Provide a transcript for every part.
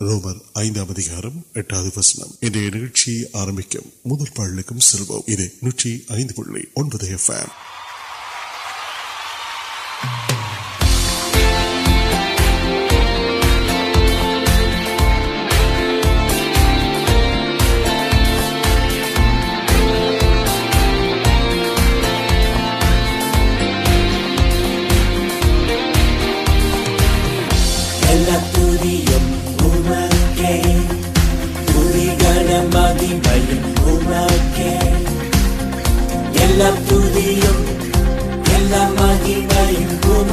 روبر نیمپ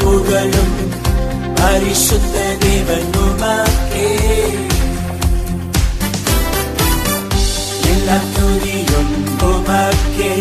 پوگل ہریش دیوب کے لمبا کے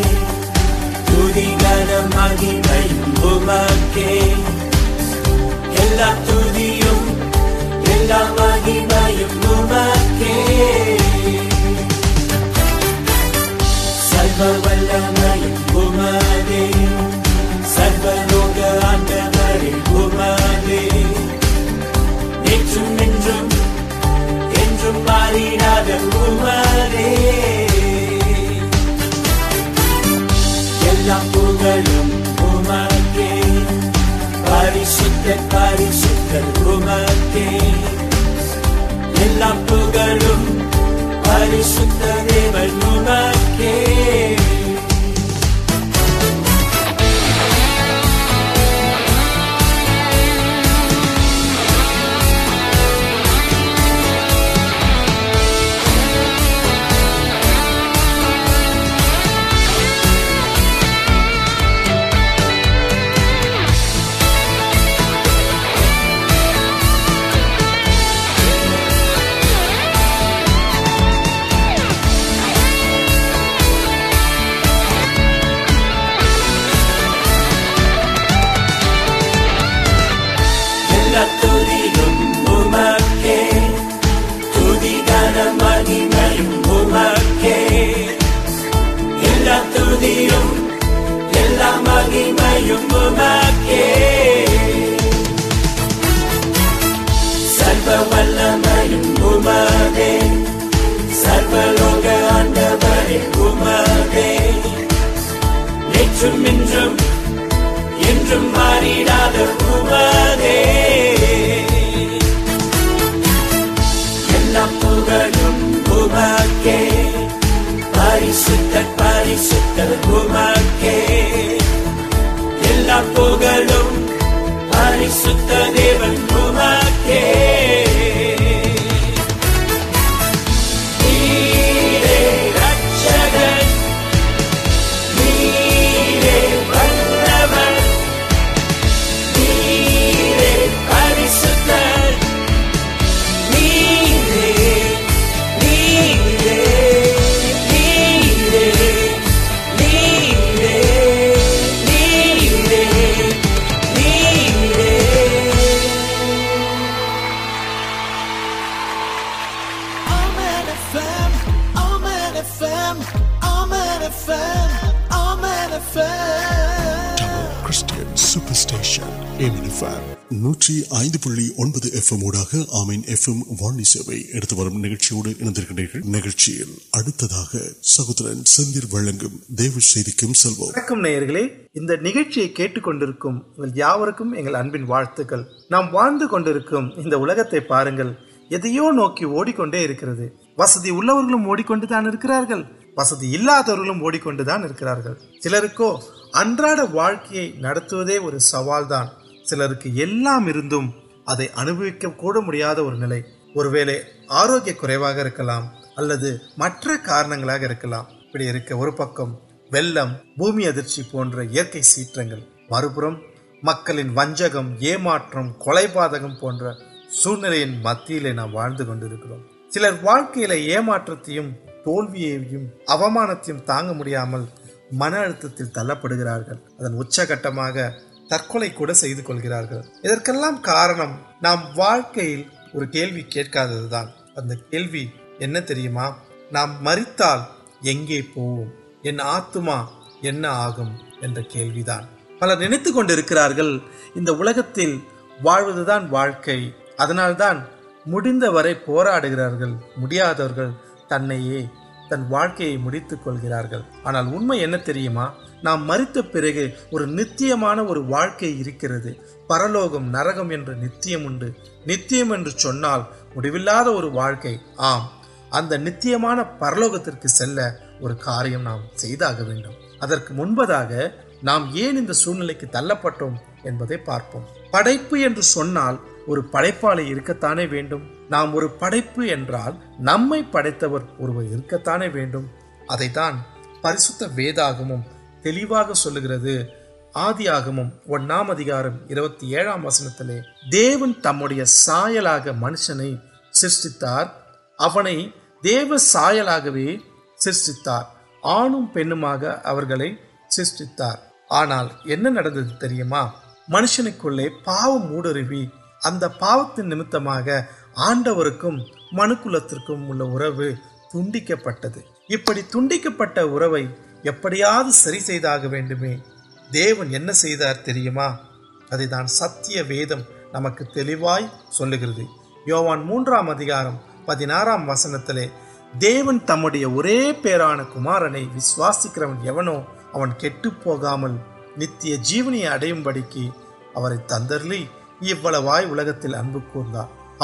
sitter på mig نام نوکری وسٹمر وسد سلر کے لوگ اُن میرے آروکار سیٹ منجکم یہ سامر واقع تھی تھیان تا ملک من ارتھ تل پڑ گئی کٹ تکوکار اور مریت پو آگے پلر نوکرار واقع وی پورا گھر مجھے تن یہ تن وا ملکار آنا امریکہ نام مریت پہ نتیہ اور واقعہ پرلوکم نرکم نو نمال مجبور آم اگر نت لوکت نام پہ نام سی تل پہ پارپن پڑپل اور پڑھ پا کرت نام پڑھ نڑتان پریشم آدیم وسن دے دینے سرشت دیو سائل سرشت آن سار آنا منشن کو لوگ موڈر اتنا پات تین نو آڈر من کو پھر تک سرچا ویمن ادار سیدم نمکرے یووان موکار پہنا وسن دے دی تمہانے وسواسکر کٹ پوکام نتیہ جیونی اڑ کے عرب تندرلی اب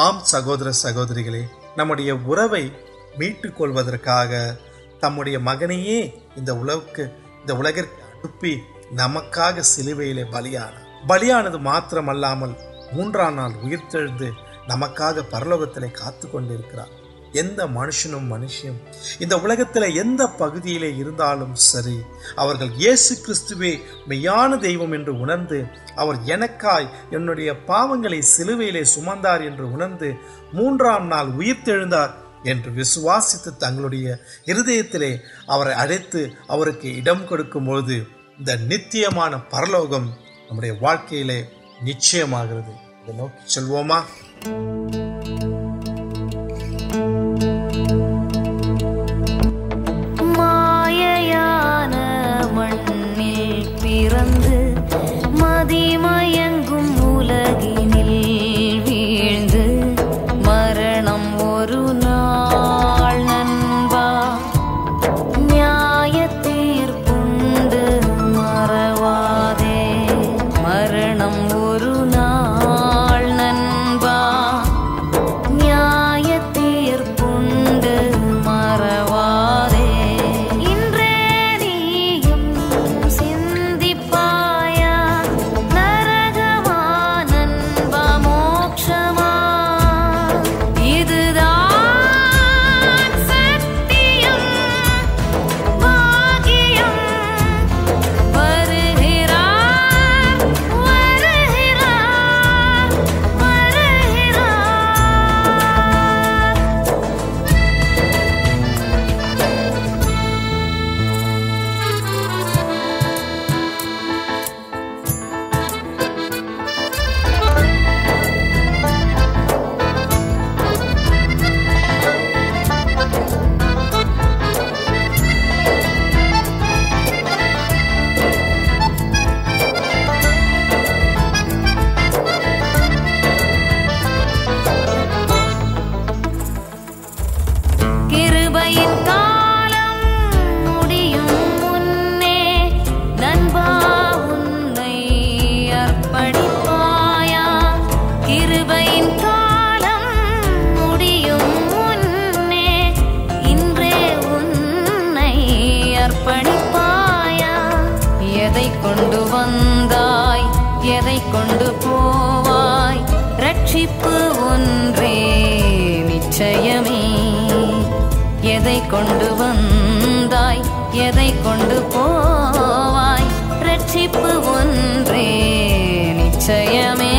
آم سہور سہورگ نمبر ارٹکار تمہیا مغن نمک سلو بلیا بلیاں مور تل نمک پرلوکت کا منشن منشن یو پہ سرس کھی مان دوں ابھی ان پاویلے سمندر مور تیار تکم کو پرلوک نچھے چلو نچ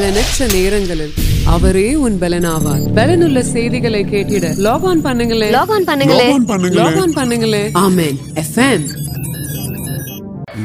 نل بلن آواز بلنگ لاکھ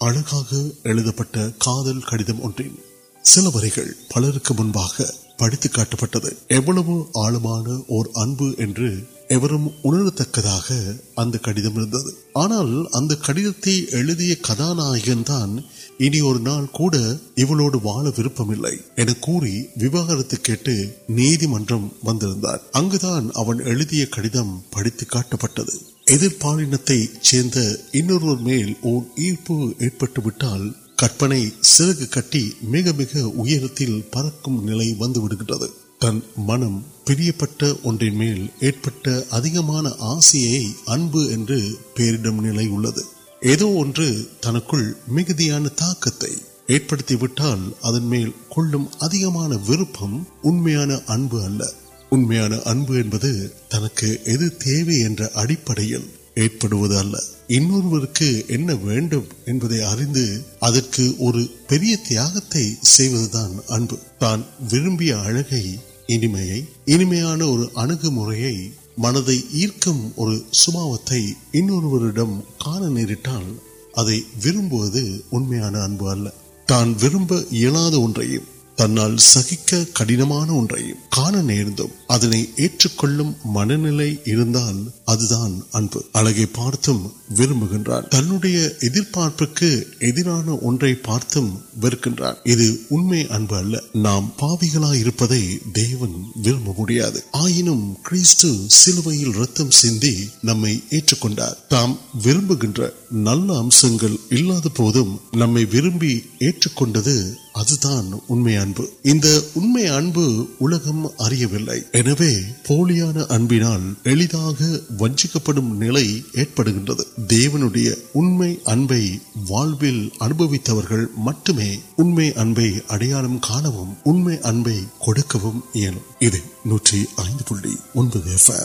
سربا پڑتی کا کڑھنے پڑتی کا پہ پیلپ آس اے نئے تن کو مجھے میل کم ویپیا تک پڑھنے کے واقع مجھے کام تنالی سہنگان دونوں واپس آئین سنڈر تام ومشن پو میں ویسے ونک اتر مٹم کا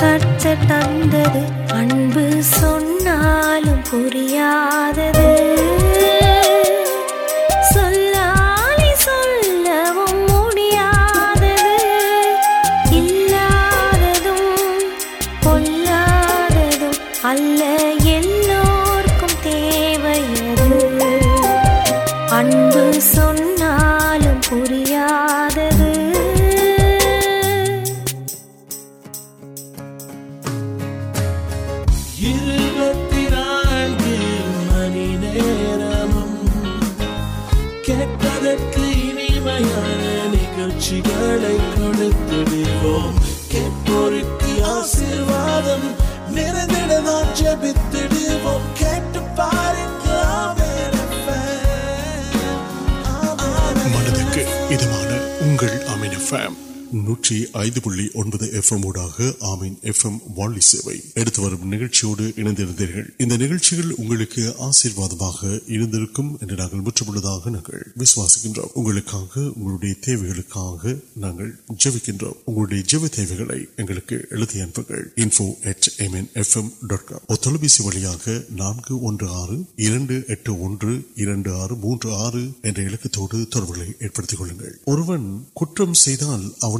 کچ ت پال ادمان انگل امین فیم نو سی نوکری والے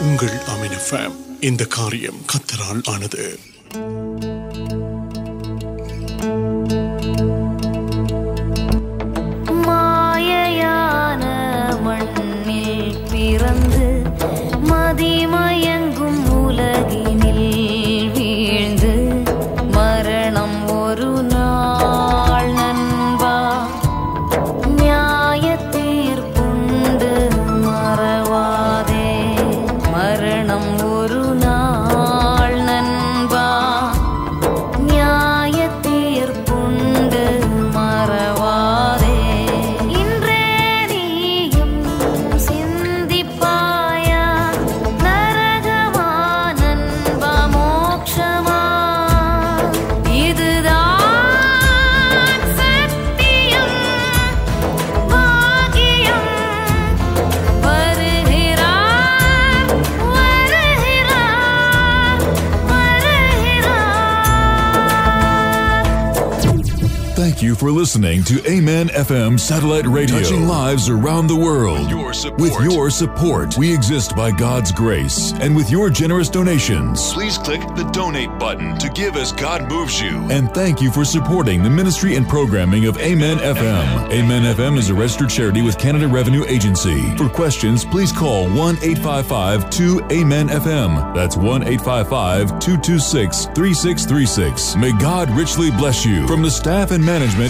انگل فاریم کترال آن for listening to Amen FM Satellite Radio, touching lives around the world. With your, support, with your support, we exist by God's grace, and with your generous donations, please click the donate button to give as God moves you. And thank you for supporting the ministry and programming of Amen FM. Amen FM is a registered charity with Canada Revenue Agency. For questions, please call 1 855 2 Amen FM. That's 1 855 226 3636. May God richly bless you. From the staff and management,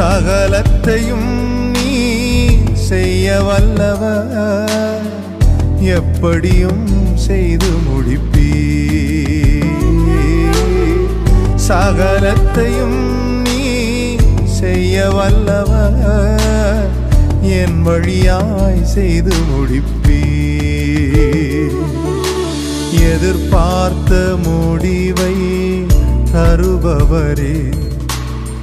سکلت ال سی one ووی مارت میو